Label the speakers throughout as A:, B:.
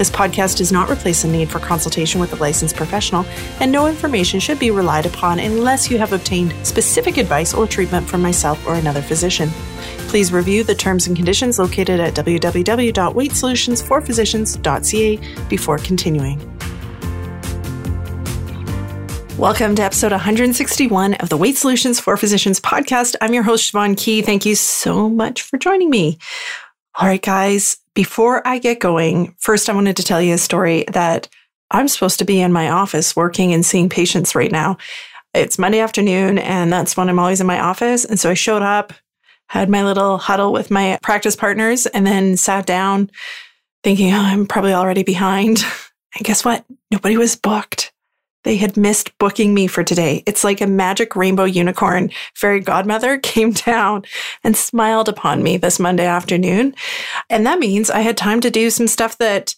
A: This podcast does not replace the need for consultation with a licensed professional, and no information should be relied upon unless you have obtained specific advice or treatment from myself or another physician. Please review the terms and conditions located at www.weightsolutionsforphysicians.ca before continuing. Welcome to episode 161 of the Weight Solutions for Physicians podcast. I'm your host, Siobhan Key. Thank you so much for joining me. All right, guys, before I get going, first, I wanted to tell you a story that I'm supposed to be in my office working and seeing patients right now. It's Monday afternoon, and that's when I'm always in my office. And so I showed up, had my little huddle with my practice partners, and then sat down thinking, oh, I'm probably already behind. And guess what? Nobody was booked. They had missed booking me for today. It's like a magic rainbow unicorn fairy godmother came down and smiled upon me this Monday afternoon. And that means I had time to do some stuff that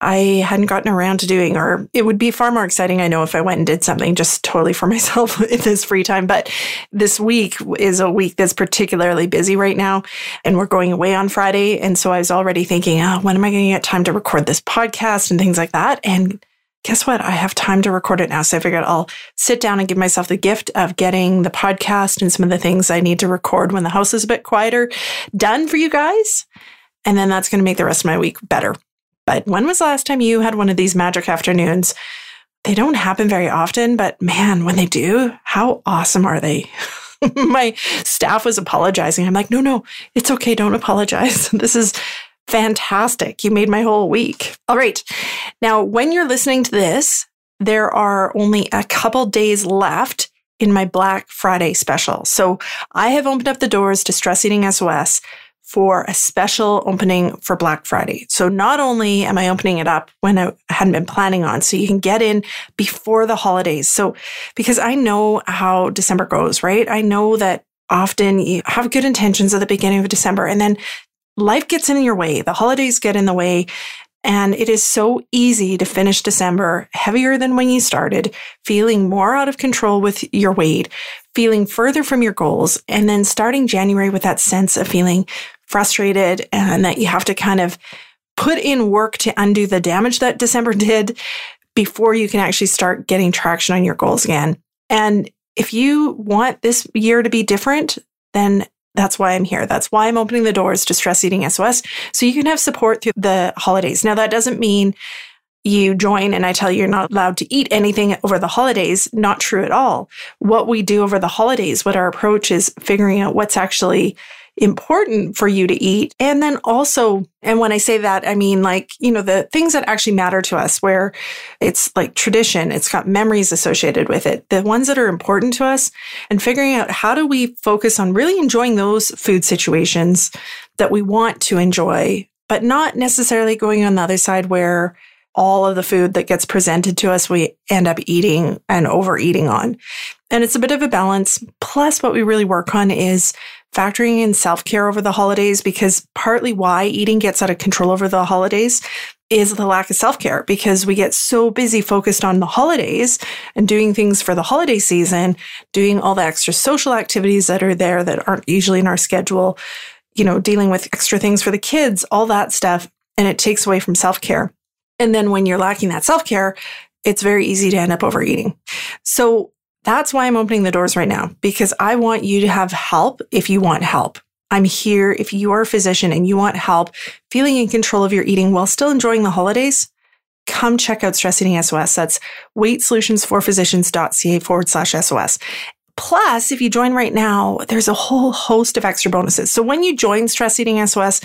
A: I hadn't gotten around to doing, or it would be far more exciting, I know, if I went and did something just totally for myself in this free time. But this week is a week that's particularly busy right now, and we're going away on Friday. And so I was already thinking, oh, when am I going to get time to record this podcast and things like that? And guess what? I have time to record it now. So I figured I'll sit down and give myself the gift of getting the podcast and some of the things I need to record when the house is a bit quieter done for you guys. And then that's going to make the rest of my week better. But when was the last time you had one of these magic afternoons? They don't happen very often, but man, when they do, how awesome are they? my staff was apologizing. I'm like, no, no, it's okay. Don't apologize. This is Fantastic. You made my whole week. Oh. All right. Now, when you're listening to this, there are only a couple days left in my Black Friday special. So I have opened up the doors to Stress Eating SOS for a special opening for Black Friday. So not only am I opening it up when I hadn't been planning on, so you can get in before the holidays. So because I know how December goes, right? I know that often you have good intentions at the beginning of December and then life gets in your way, the holidays get in the way, and it is so easy to finish December heavier than when you started, feeling more out of control with your weight, feeling further from your goals, and then starting January with that sense of feeling frustrated and that you have to kind of put in work to undo the damage that December did before you can actually start getting traction on your goals again. And if you want this year to be different, then that's why I'm here. That's why I'm opening the doors to Stress Eating SOS. So you can have support through the holidays. Now, that doesn't mean you join and I tell you you're not allowed to eat anything over the holidays. Not true at all. What we do over the holidays, what our approach is figuring out what's actually important for you to eat. And then also, and when I say that, I mean like, you know, the things that actually matter to us where it's like tradition, it's got memories associated with it, the ones that are important to us and figuring out how do we focus on really enjoying those food situations that we want to enjoy, but not necessarily going on the other side where all of the food that gets presented to us, we end up eating and overeating on. And it's a bit of a balance. Plus, what we really work on is factoring in self care over the holidays because partly why eating gets out of control over the holidays is the lack of self care because we get so busy focused on the holidays and doing things for the holiday season, doing all the extra social activities that are there that aren't usually in our schedule, you know, dealing with extra things for the kids, all that stuff. And it takes away from self care. And then when you're lacking that self care, it's very easy to end up overeating. So that's why I'm opening the doors right now because I want you to have help if you want help. I'm here if you are a physician and you want help feeling in control of your eating while still enjoying the holidays. Come check out Stress Eating SOS. That's weightsolutionsforphysicians.ca forward slash SOS. Plus, if you join right now, there's a whole host of extra bonuses. So when you join Stress Eating SOS,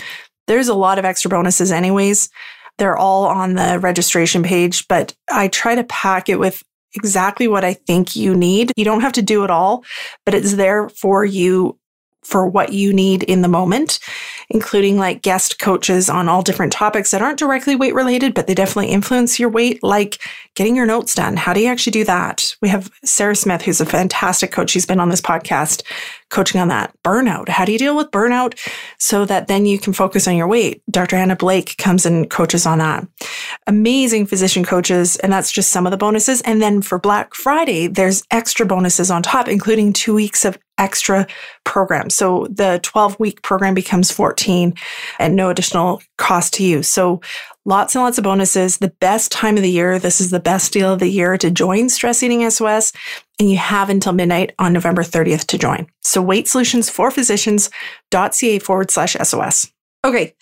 A: there's a lot of extra bonuses anyways. They're all on the registration page, but I try to pack it with exactly what I think you need. You don't have to do it all, but it's there for you for what you need in the moment, including like guest coaches on all different topics that aren't directly weight related, but they definitely influence your weight, like getting your notes done. How do you actually do that? We have Sarah Smith, who's a fantastic coach. She's been on this podcast coaching on that. Burnout. How do you deal with burnout so that then you can focus on your weight? Dr. Anna Blake comes and coaches on that. Amazing physician coaches. And that's just some of the bonuses. And then for Black Friday, there's extra bonuses on top, including two weeks of extra program. So the 12 week program becomes 14 at no additional cost to you. So lots and lots of bonuses. The best time of the year. This is the best deal of the year to join Stress Eating SOS. And you have until midnight on November 30th to join. So weight solutions for physicians.ca forward slash SOS. Okay.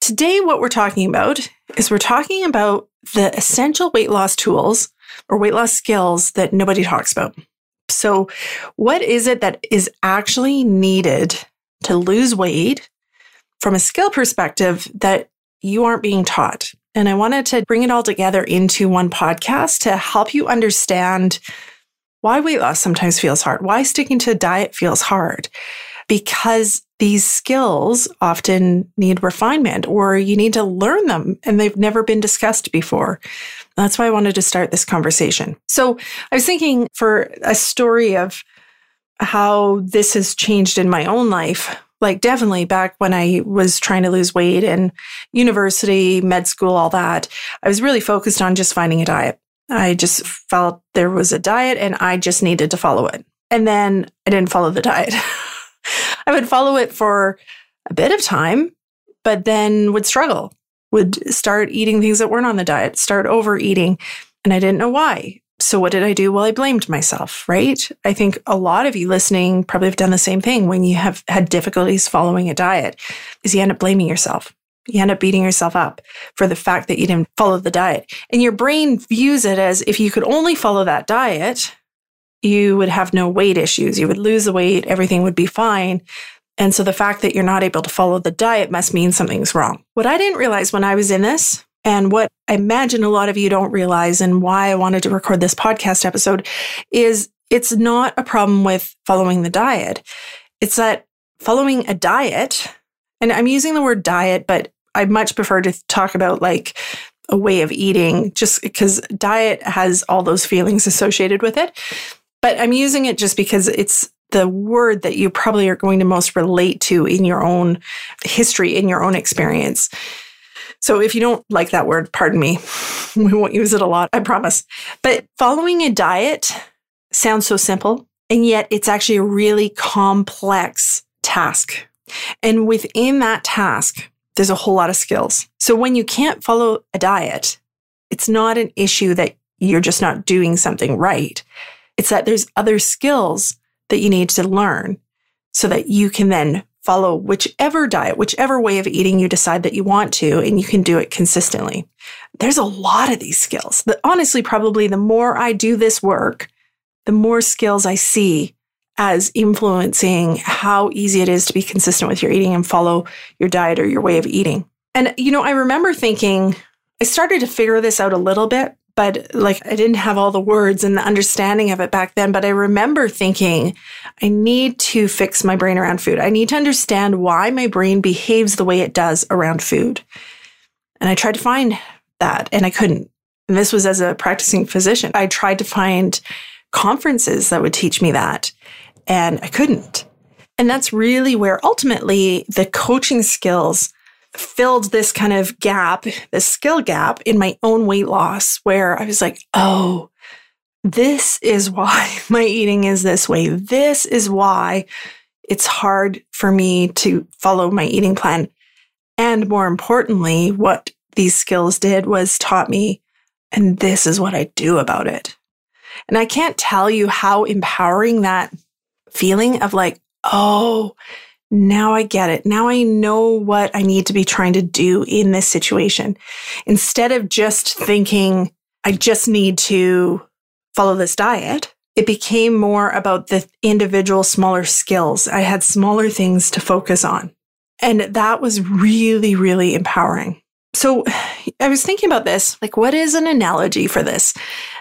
A: Today, what we're talking about is we're talking about the essential weight loss tools or weight loss skills that nobody talks about. So, what is it that is actually needed to lose weight from a skill perspective that you aren't being taught? And I wanted to bring it all together into one podcast to help you understand why weight loss sometimes feels hard, why sticking to a diet feels hard, because these skills often need refinement or you need to learn them and they've never been discussed before. That's why I wanted to start this conversation. So I was thinking for a story of how this has changed in my own life. Like, definitely back when I was trying to lose weight in university, med school, all that, I was really focused on just finding a diet. I just felt there was a diet and I just needed to follow it. And then I didn't follow the diet. I would follow it for a bit of time, but then would struggle would start eating things that weren't on the diet, start overeating. And I didn't know why. So what did I do? Well, I blamed myself, right? I think a lot of you listening probably have done the same thing when you have had difficulties following a diet is you end up blaming yourself. You end up beating yourself up for the fact that you didn't follow the diet. And your brain views it as if you could only follow that diet, you would have no weight issues. You would lose the weight. Everything would be fine. And so the fact that you're not able to follow the diet must mean something's wrong. What I didn't realize when I was in this, and what I imagine a lot of you don't realize, and why I wanted to record this podcast episode, is it's not a problem with following the diet. It's that following a diet, and I'm using the word diet, but I much prefer to talk about like a way of eating just because diet has all those feelings associated with it. But I'm using it just because it's the word that you probably are going to most relate to in your own history, in your own experience. So if you don't like that word, pardon me, we won't use it a lot, I promise. But following a diet sounds so simple, and yet it's actually a really complex task. And within that task, there's a whole lot of skills. So when you can't follow a diet, it's not an issue that you're just not doing something right. It's that there's other skills that you need to learn so that you can then follow whichever diet, whichever way of eating you decide that you want to, and you can do it consistently. There's a lot of these skills. The, honestly, probably the more I do this work, the more skills I see as influencing how easy it is to be consistent with your eating and follow your diet or your way of eating. And, you know, I remember thinking, I started to figure this out a little bit but like I didn't have all the words and the understanding of it back then. But I remember thinking, I need to fix my brain around food. I need to understand why my brain behaves the way it does around food. And I tried to find that and I couldn't. And this was as a practicing physician. I tried to find conferences that would teach me that and I couldn't. And that's really where ultimately the coaching skills filled this kind of gap, this skill gap in my own weight loss, where I was like, oh, this is why my eating is this way. This is why it's hard for me to follow my eating plan. And more importantly, what these skills did was taught me, and this is what I do about it. And I can't tell you how empowering that feeling of like, oh, now I get it. Now I know what I need to be trying to do in this situation. Instead of just thinking, I just need to follow this diet, it became more about the individual smaller skills. I had smaller things to focus on. And that was really, really empowering. So I was thinking about this like, what is an analogy for this?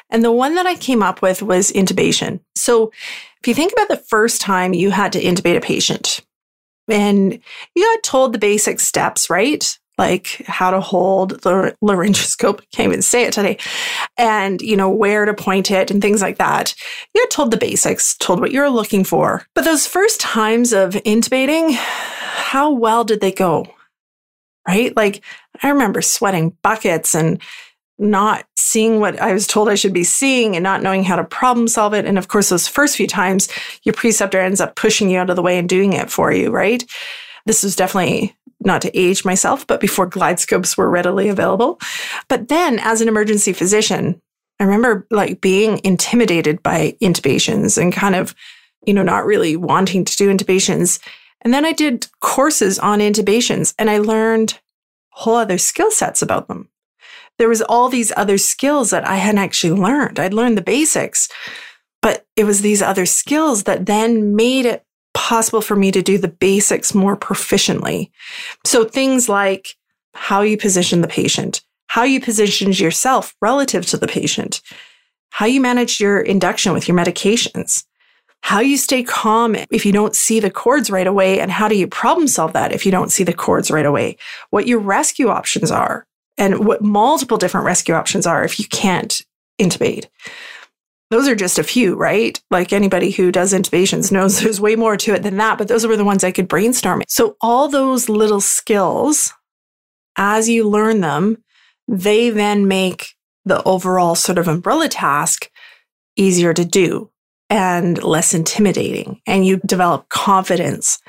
A: And the one that I came up with was intubation. So if you think about the first time you had to intubate a patient, and you got told the basic steps, right? Like how to hold the laryngoscope, can't even say it today, and you know, where to point it and things like that. You got told the basics, told what you're looking for. But those first times of intubating, how well did they go? Right? Like I remember sweating buckets and not seeing what I was told I should be seeing and not knowing how to problem solve it. And of course, those first few times, your preceptor ends up pushing you out of the way and doing it for you, right? This was definitely not to age myself, but before glide scopes were readily available. But then as an emergency physician, I remember like being intimidated by intubations and kind of, you know, not really wanting to do intubations. And then I did courses on intubations and I learned whole other skill sets about them there was all these other skills that I hadn't actually learned. I'd learned the basics, but it was these other skills that then made it possible for me to do the basics more proficiently. So things like how you position the patient, how you positioned yourself relative to the patient, how you manage your induction with your medications, how you stay calm if you don't see the cords right away, and how do you problem solve that if you don't see the cords right away, what your rescue options are, and what multiple different rescue options are if you can't intubate. Those are just a few, right? Like anybody who does intubations knows there's way more to it than that, but those were the ones I could brainstorm. So, all those little skills, as you learn them, they then make the overall sort of umbrella task easier to do and less intimidating. And you develop confidence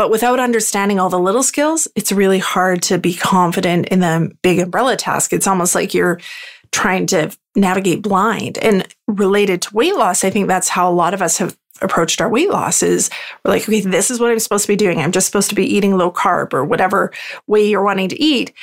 A: but without understanding all the little skills, it's really hard to be confident in the big umbrella task. It's almost like you're trying to navigate blind. And related to weight loss, I think that's how a lot of us have approached our weight loss is we're like, okay, this is what I'm supposed to be doing. I'm just supposed to be eating low carb or whatever way you're wanting to eat.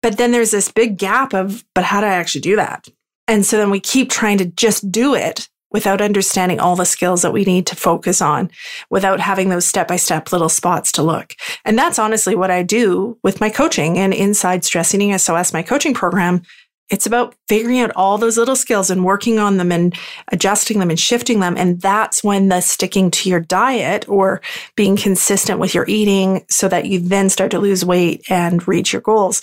A: But then there's this big gap of, but how do I actually do that? And so then we keep trying to just do it without understanding all the skills that we need to focus on, without having those step by step little spots to look. And that's honestly what I do with my coaching and inside Stress Eating SOS, my coaching program. It's about figuring out all those little skills and working on them and adjusting them and shifting them. And that's when the sticking to your diet or being consistent with your eating so that you then start to lose weight and reach your goals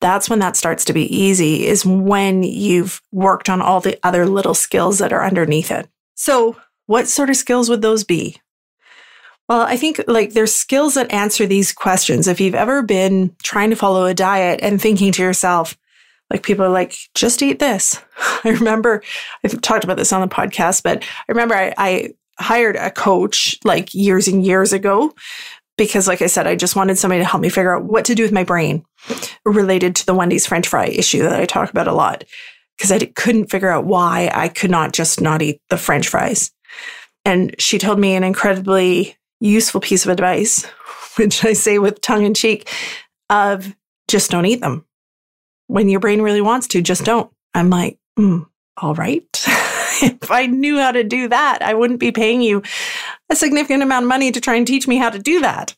A: that's when that starts to be easy is when you've worked on all the other little skills that are underneath it. So, what sort of skills would those be? Well, I think like there's skills that answer these questions. If you've ever been trying to follow a diet and thinking to yourself, like people are like, just eat this. I remember I've talked about this on the podcast, but I remember I, I hired a coach like years and years ago because, like I said, I just wanted somebody to help me figure out what to do with my brain related to the Wendy's French fry issue that I talk about a lot. Because I couldn't figure out why I could not just not eat the French fries. And she told me an incredibly useful piece of advice, which I say with tongue in cheek, of just don't eat them. When your brain really wants to, just don't. I'm like, mm, all right. if I knew how to do that, I wouldn't be paying you a significant amount of money to try and teach me how to do that.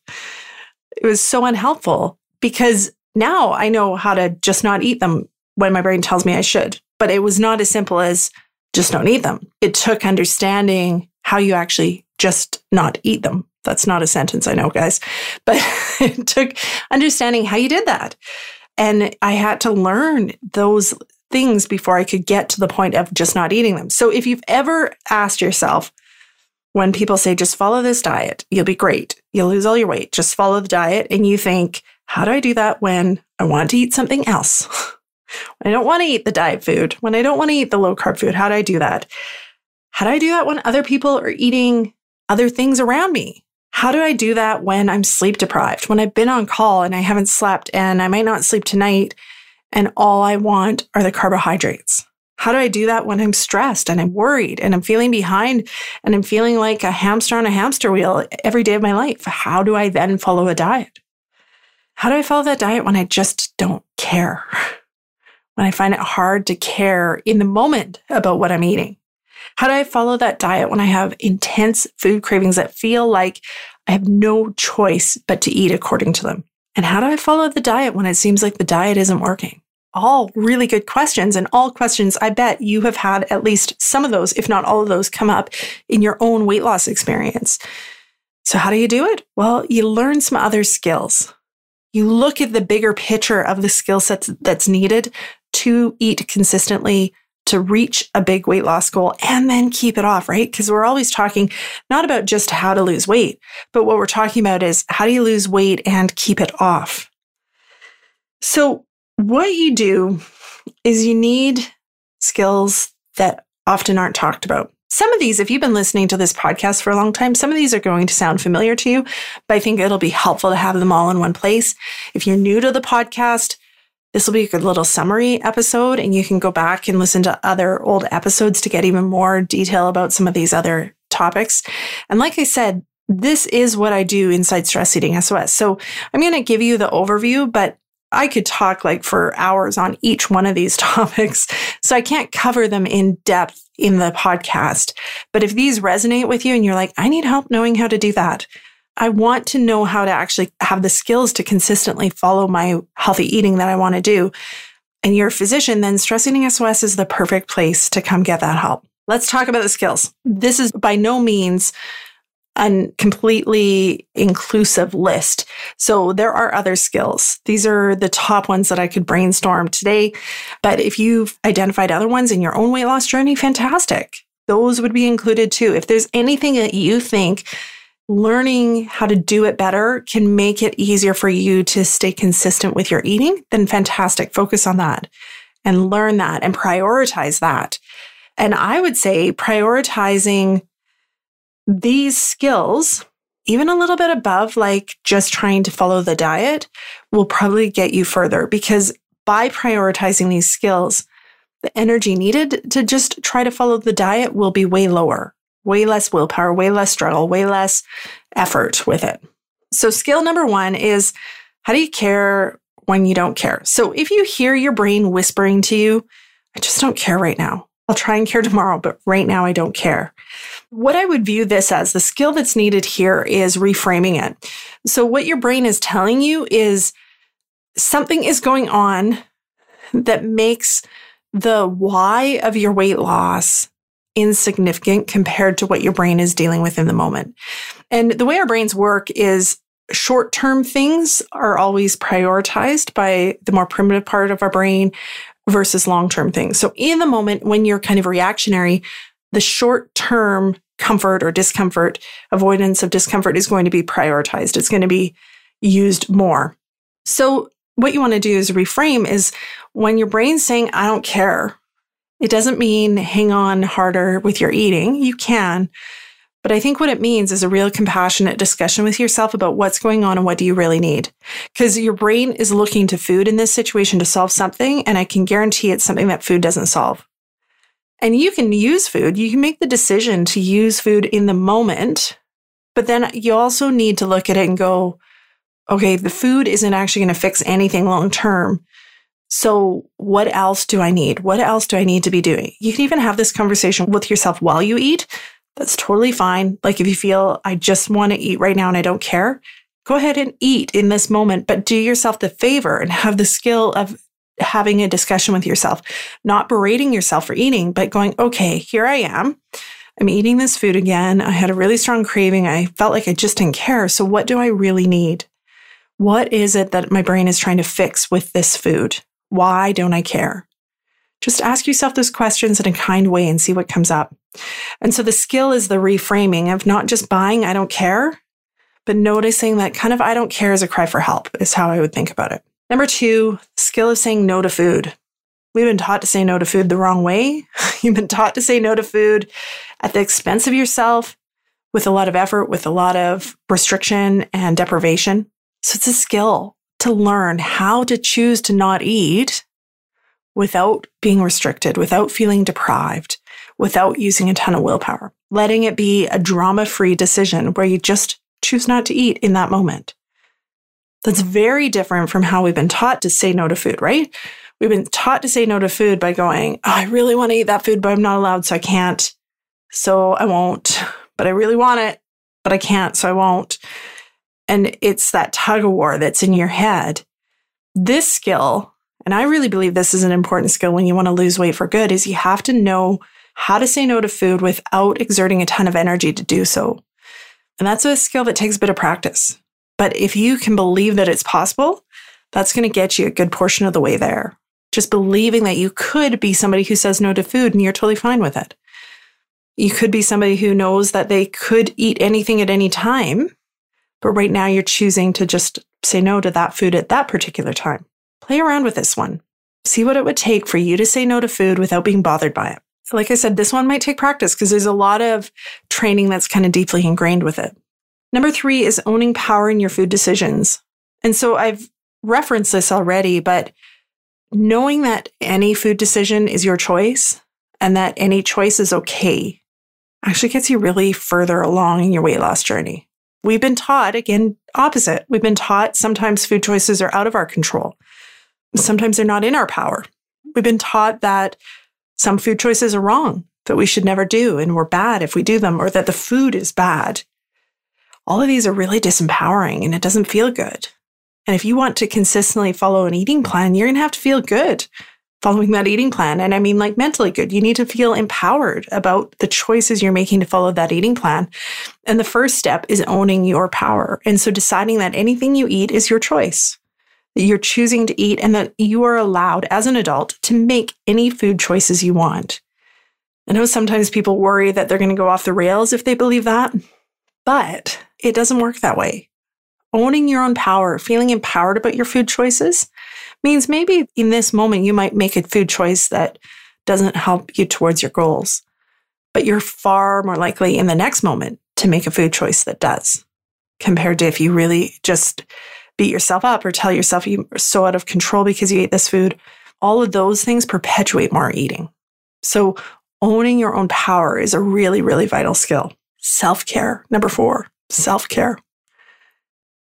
A: It was so unhelpful because now I know how to just not eat them when my brain tells me I should. But it was not as simple as just don't eat them. It took understanding how you actually just not eat them. That's not a sentence, I know, guys, but it took understanding how you did that. And I had to learn those things before I could get to the point of just not eating them. So if you've ever asked yourself, when people say, just follow this diet, you'll be great. You'll lose all your weight. Just follow the diet. And you think, how do I do that when I want to eat something else? I don't want to eat the diet food, when I don't want to eat the low carb food, how do I do that? How do I do that when other people are eating other things around me? How do I do that when I'm sleep deprived, when I've been on call and I haven't slept and I might not sleep tonight and all I want are the carbohydrates? How do I do that when I'm stressed and I'm worried and I'm feeling behind and I'm feeling like a hamster on a hamster wheel every day of my life? How do I then follow a diet? How do I follow that diet when I just don't care? When I find it hard to care in the moment about what I'm eating? How do I follow that diet when I have intense food cravings that feel like I have no choice but to eat according to them? And how do I follow the diet when it seems like the diet isn't working? All really good questions and all questions I bet you have had at least some of those, if not all of those, come up in your own weight loss experience. So, how do you do it? Well, you learn some other skills. You look at the bigger picture of the skill sets that's needed to eat consistently, to reach a big weight loss goal, and then keep it off, right? Because we're always talking not about just how to lose weight, but what we're talking about is how do you lose weight and keep it off? So, what you do is you need skills that often aren't talked about. Some of these, if you've been listening to this podcast for a long time, some of these are going to sound familiar to you, but I think it'll be helpful to have them all in one place. If you're new to the podcast, this will be a good little summary episode, and you can go back and listen to other old episodes to get even more detail about some of these other topics. And like I said, this is what I do inside Stress Eating SOS. So I'm going to give you the overview, but I could talk like for hours on each one of these topics. So I can't cover them in depth in the podcast. But if these resonate with you and you're like, I need help knowing how to do that. I want to know how to actually have the skills to consistently follow my healthy eating that I want to do. And you're a physician, then Stress Eating SOS is the perfect place to come get that help. Let's talk about the skills. This is by no means a completely inclusive list. So there are other skills. These are the top ones that I could brainstorm today. But if you've identified other ones in your own weight loss journey, fantastic. Those would be included too. If there's anything that you think learning how to do it better can make it easier for you to stay consistent with your eating, then fantastic. Focus on that and learn that and prioritize that. And I would say prioritizing these skills, even a little bit above like just trying to follow the diet, will probably get you further because by prioritizing these skills, the energy needed to just try to follow the diet will be way lower, way less willpower, way less struggle, way less effort with it. So, skill number one is how do you care when you don't care? So, if you hear your brain whispering to you, I just don't care right now. I'll try and care tomorrow, but right now I don't care. What I would view this as the skill that's needed here is reframing it. So, what your brain is telling you is something is going on that makes the why of your weight loss insignificant compared to what your brain is dealing with in the moment. And the way our brains work is short term things are always prioritized by the more primitive part of our brain versus long term things. So, in the moment when you're kind of reactionary, the short term comfort or discomfort, avoidance of discomfort is going to be prioritized. It's going to be used more. So, what you want to do is reframe is when your brain's saying, I don't care, it doesn't mean hang on harder with your eating. You can. But I think what it means is a real compassionate discussion with yourself about what's going on and what do you really need. Because your brain is looking to food in this situation to solve something. And I can guarantee it's something that food doesn't solve. And you can use food, you can make the decision to use food in the moment, but then you also need to look at it and go, okay, the food isn't actually going to fix anything long term. So, what else do I need? What else do I need to be doing? You can even have this conversation with yourself while you eat. That's totally fine. Like, if you feel I just want to eat right now and I don't care, go ahead and eat in this moment, but do yourself the favor and have the skill of having a discussion with yourself, not berating yourself for eating, but going, okay, here I am. I'm eating this food again. I had a really strong craving. I felt like I just didn't care. So, what do I really need? What is it that my brain is trying to fix with this food? Why don't I care? Just ask yourself those questions in a kind way and see what comes up. And so the skill is the reframing of not just buying, I don't care, but noticing that kind of I don't care is a cry for help, is how I would think about it. Number two, skill of saying no to food. We've been taught to say no to food the wrong way. You've been taught to say no to food at the expense of yourself, with a lot of effort, with a lot of restriction and deprivation. So it's a skill to learn how to choose to not eat without being restricted, without feeling deprived, without using a ton of willpower, letting it be a drama free decision where you just choose not to eat in that moment. That's very different from how we've been taught to say no to food, right? We've been taught to say no to food by going, oh, I really want to eat that food, but I'm not allowed, so I can't. So I won't. But I really want it, but I can't, so I won't. And it's that tug of war that's in your head. This skill, and I really believe this is an important skill when you want to lose weight for good, is you have to know how to say no to food without exerting a ton of energy to do so. And that's a skill that takes a bit of practice. But if you can believe that it's possible, that's going to get you a good portion of the way there. Just believing that you could be somebody who says no to food and you're totally fine with it. You could be somebody who knows that they could eat anything at any time, but right now you're choosing to just say no to that food at that particular time. Play around with this one. See what it would take for you to say no to food without being bothered by it. Like I said, this one might take practice because there's a lot of training that's kind of deeply ingrained with it. Number three is owning power in your food decisions. And so I've referenced this already, but knowing that any food decision is your choice and that any choice is okay actually gets you really further along in your weight loss journey. We've been taught, again, opposite. We've been taught sometimes food choices are out of our control. Sometimes they're not in our power. We've been taught that some food choices are wrong, that we should never do, and we're bad if we do them, or that the food is bad. All of these are really disempowering and it doesn't feel good. And if you want to consistently follow an eating plan, you're going to have to feel good following that eating plan. And I mean, like mentally good. You need to feel empowered about the choices you're making to follow that eating plan. And the first step is owning your power. And so deciding that anything you eat is your choice, that you're choosing to eat, and that you are allowed as an adult to make any food choices you want. I know sometimes people worry that they're going to go off the rails if they believe that, but it doesn't work that way. Owning your own power, feeling empowered about your food choices means maybe in this moment you might make a food choice that doesn't help you towards your goals, but you're far more likely in the next moment to make a food choice that does compared to if you really just beat yourself up or tell yourself you're so out of control because you ate this food. All of those things perpetuate more eating. So owning your own power is a really, really vital skill. Self care. Number four, self care.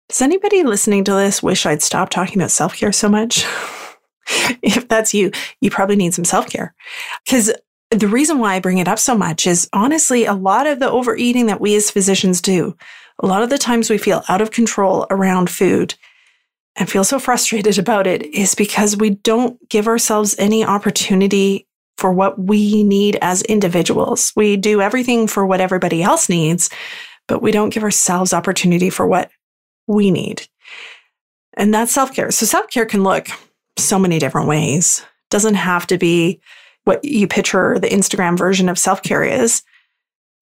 A: Does anybody listening to this wish I'd stop talking about self care so much? if that's you, you probably need some self care. Because the reason why I bring it up so much is honestly, a lot of the overeating that we as physicians do, a lot of the times we feel out of control around food and feel so frustrated about it is because we don't give ourselves any opportunity for what we need as individuals. We do everything for what everybody else needs, but we don't give ourselves opportunity for what we need. And that's self care. So self care can look so many different ways. It doesn't have to be what you picture the Instagram version of self care is.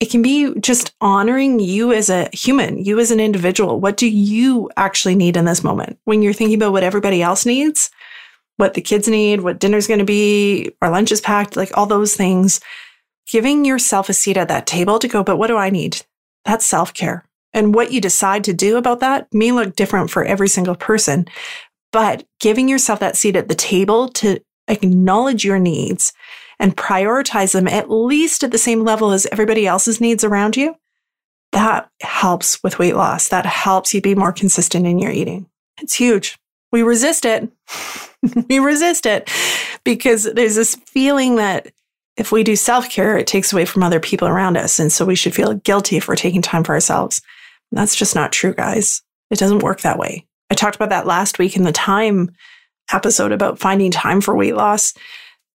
A: It can be just honoring you as a human, you as an individual. What do you actually need in this moment? When you're thinking about what everybody else needs, what the kids need, what dinner's going to be, our lunch is packed, like all those things, giving yourself a seat at that table to go, but what do I need? That's self care. And what you decide to do about that may look different for every single person. But giving yourself that seat at the table to acknowledge your needs and prioritize them at least at the same level as everybody else's needs around you, that helps with weight loss. That helps you be more consistent in your eating. It's huge. We resist it. we resist it because there's this feeling that if we do self care, it takes away from other people around us. And so we should feel guilty if we're taking time for ourselves. That's just not true, guys. It doesn't work that way. I talked about that last week in the time episode about finding time for weight loss.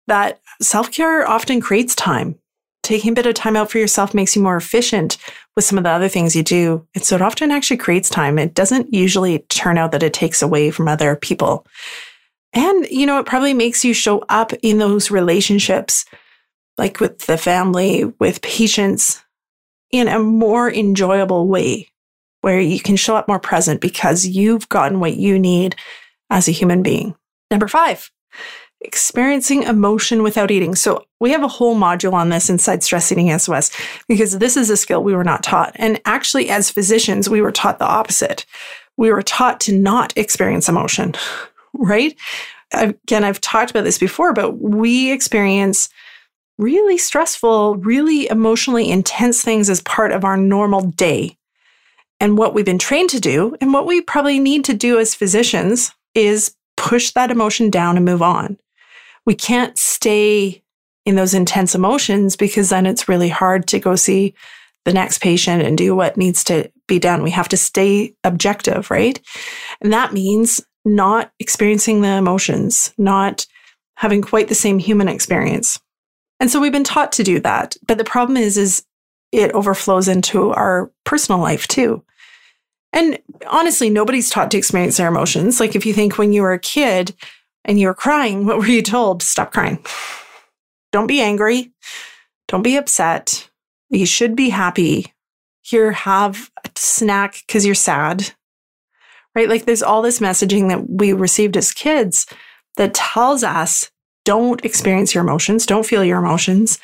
A: That self care often creates time. Taking a bit of time out for yourself makes you more efficient with some of the other things you do. And so it often actually creates time. It doesn't usually turn out that it takes away from other people. And, you know, it probably makes you show up in those relationships, like with the family, with patients, in a more enjoyable way where you can show up more present because you've gotten what you need as a human being. Number five, experiencing emotion without eating. So we have a whole module on this inside Stress Eating SOS because this is a skill we were not taught. And actually, as physicians, we were taught the opposite. We were taught to not experience emotion, right? Again, I've talked about this before, but we experience really stressful, really emotionally intense things as part of our normal day. And what we've been trained to do, and what we probably need to do as physicians, is push that emotion down and move on. We can't stay in those intense emotions because then it's really hard to go see the next patient and do what needs to be done. We have to stay objective, right? And that means not experiencing the emotions, not having quite the same human experience. And so we've been taught to do that. But the problem is, is it overflows into our personal life too. And honestly, nobody's taught to experience their emotions. Like if you think when you were a kid and you were crying, what were you told? Stop crying. Don't be angry. Don't be upset. You should be happy. Here, have a snack because you're sad. Right? Like there's all this messaging that we received as kids that tells us don't experience your emotions, don't feel your emotions,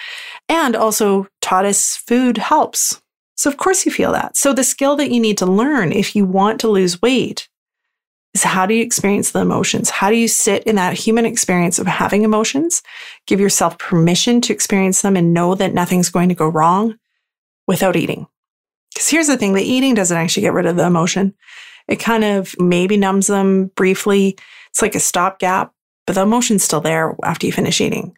A: and also taught us food helps. So, of course, you feel that. So, the skill that you need to learn if you want to lose weight is how do you experience the emotions? How do you sit in that human experience of having emotions? Give yourself permission to experience them and know that nothing's going to go wrong without eating. Because here's the thing the eating doesn't actually get rid of the emotion. It kind of maybe numbs them briefly. It's like a stopgap, but the emotion's still there after you finish eating.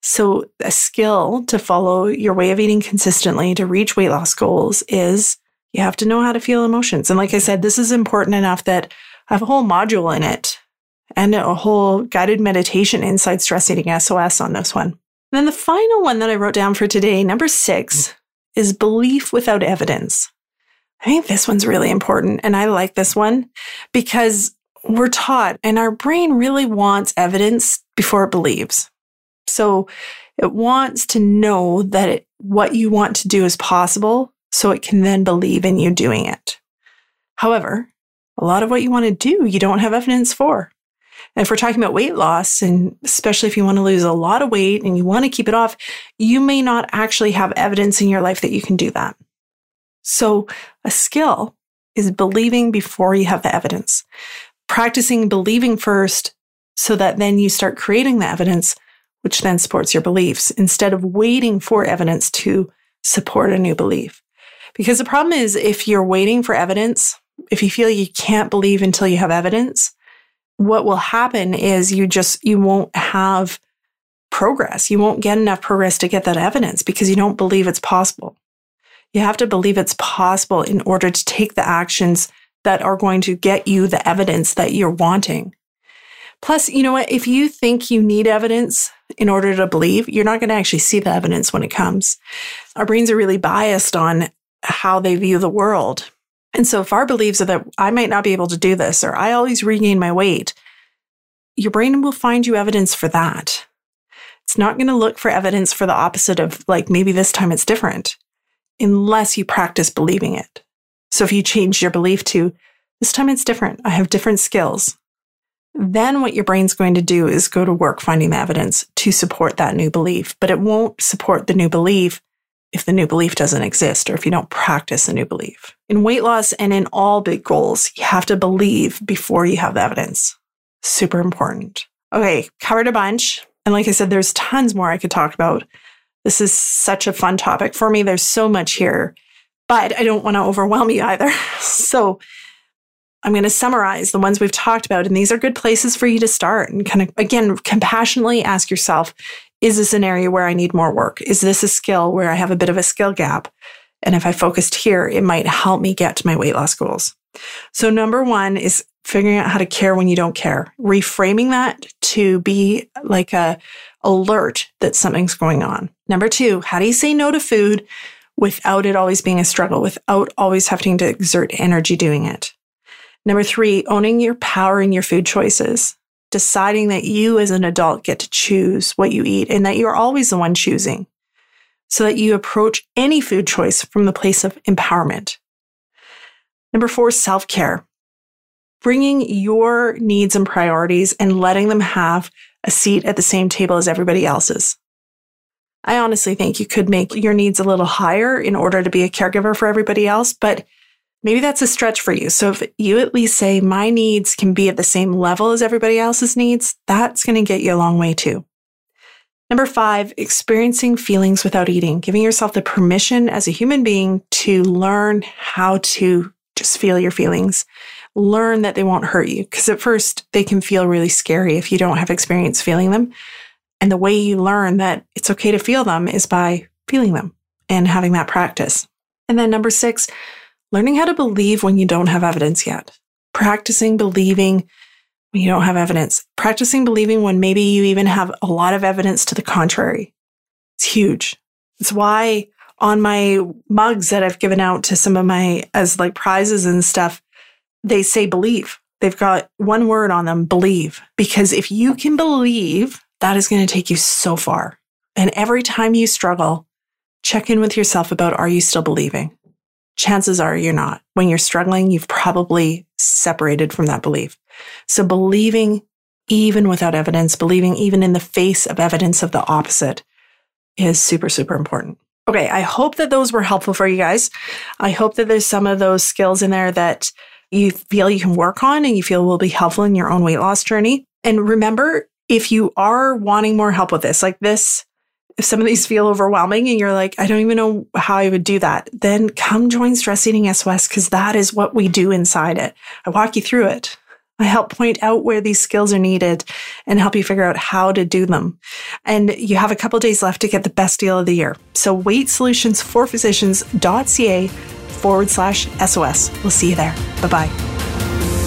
A: So, a skill to follow your way of eating consistently to reach weight loss goals is you have to know how to feel emotions. And like I said, this is important enough that I have a whole module in it and a whole guided meditation inside stress eating SOS on this one. And then the final one that I wrote down for today, number six, is belief without evidence. I think this one's really important. And I like this one because we're taught and our brain really wants evidence before it believes. So it wants to know that it, what you want to do is possible so it can then believe in you doing it. However, a lot of what you want to do, you don't have evidence for. And if we're talking about weight loss, and especially if you want to lose a lot of weight and you want to keep it off, you may not actually have evidence in your life that you can do that. So a skill is believing before you have the evidence, practicing believing first so that then you start creating the evidence, which then supports your beliefs instead of waiting for evidence to support a new belief. Because the problem is if you're waiting for evidence, if you feel you can't believe until you have evidence, what will happen is you just, you won't have progress. You won't get enough progress to get that evidence because you don't believe it's possible. You have to believe it's possible in order to take the actions that are going to get you the evidence that you're wanting. Plus, you know what? If you think you need evidence in order to believe, you're not going to actually see the evidence when it comes. Our brains are really biased on how they view the world. And so if our beliefs are that I might not be able to do this or I always regain my weight, your brain will find you evidence for that. It's not going to look for evidence for the opposite of like maybe this time it's different unless you practice believing it. So if you change your belief to this time it's different, I have different skills, then what your brain's going to do is go to work finding the evidence to support that new belief, but it won't support the new belief if the new belief doesn't exist or if you don't practice a new belief. In weight loss and in all big goals, you have to believe before you have the evidence. Super important. Okay, covered a bunch. And like I said, there's tons more I could talk about. This is such a fun topic for me. There's so much here, but I don't want to overwhelm you either. So I'm going to summarize the ones we've talked about. And these are good places for you to start and kind of, again, compassionately ask yourself is this an area where I need more work? Is this a skill where I have a bit of a skill gap? And if I focused here, it might help me get to my weight loss goals. So number one is figuring out how to care when you don't care, reframing that to be like a alert that something's going on. Number two, how do you say no to food without it always being a struggle, without always having to exert energy doing it? Number three, owning your power in your food choices deciding that you as an adult get to choose what you eat and that you're always the one choosing so that you approach any food choice from the place of empowerment. Number four, self care. Bringing your needs and priorities and letting them have a seat at the same table as everybody else's. I honestly think you could make your needs a little higher in order to be a caregiver for everybody else, but Maybe that's a stretch for you. So if you at least say my needs can be at the same level as everybody else's needs, that's going to get you a long way too. Number five, experiencing feelings without eating, giving yourself the permission as a human being to learn how to just feel your feelings, learn that they won't hurt you. Because at first they can feel really scary if you don't have experience feeling them. And the way you learn that it's okay to feel them is by feeling them and having that practice. And then number six, learning how to believe when you don't have evidence yet, practicing believing when you don't have evidence, practicing believing when maybe you even have a lot of evidence to the contrary. It's huge. It's why On my mugs that I've given out to some of my as like prizes and stuff, they say believe. They've got one word on them, believe. Because if you can believe, that is going to take you so far. And every time you struggle, check in with yourself about are you still believing? Chances are you're not. When you're struggling, you've probably separated from that belief. So believing even without evidence, believing even in the face of evidence of the opposite is super, super important. Okay, I hope that those were helpful for you guys. I hope that there's some of those skills in there that you feel you can work on and you feel will be helpful in your own weight loss journey. And remember, if you are wanting more help with this, like this, if some of these feel overwhelming and you're like, I don't even know how I would do that, then come join Stress Eating SOS because that is what we do inside it. I walk you through it. I help point out where these skills are needed and help you figure out how to do them. And you have a couple days left to get the best deal of the year. So weight solutions for weightsolutionsforphysicians.ca forward slash SOS. We'll see you there. Bye bye.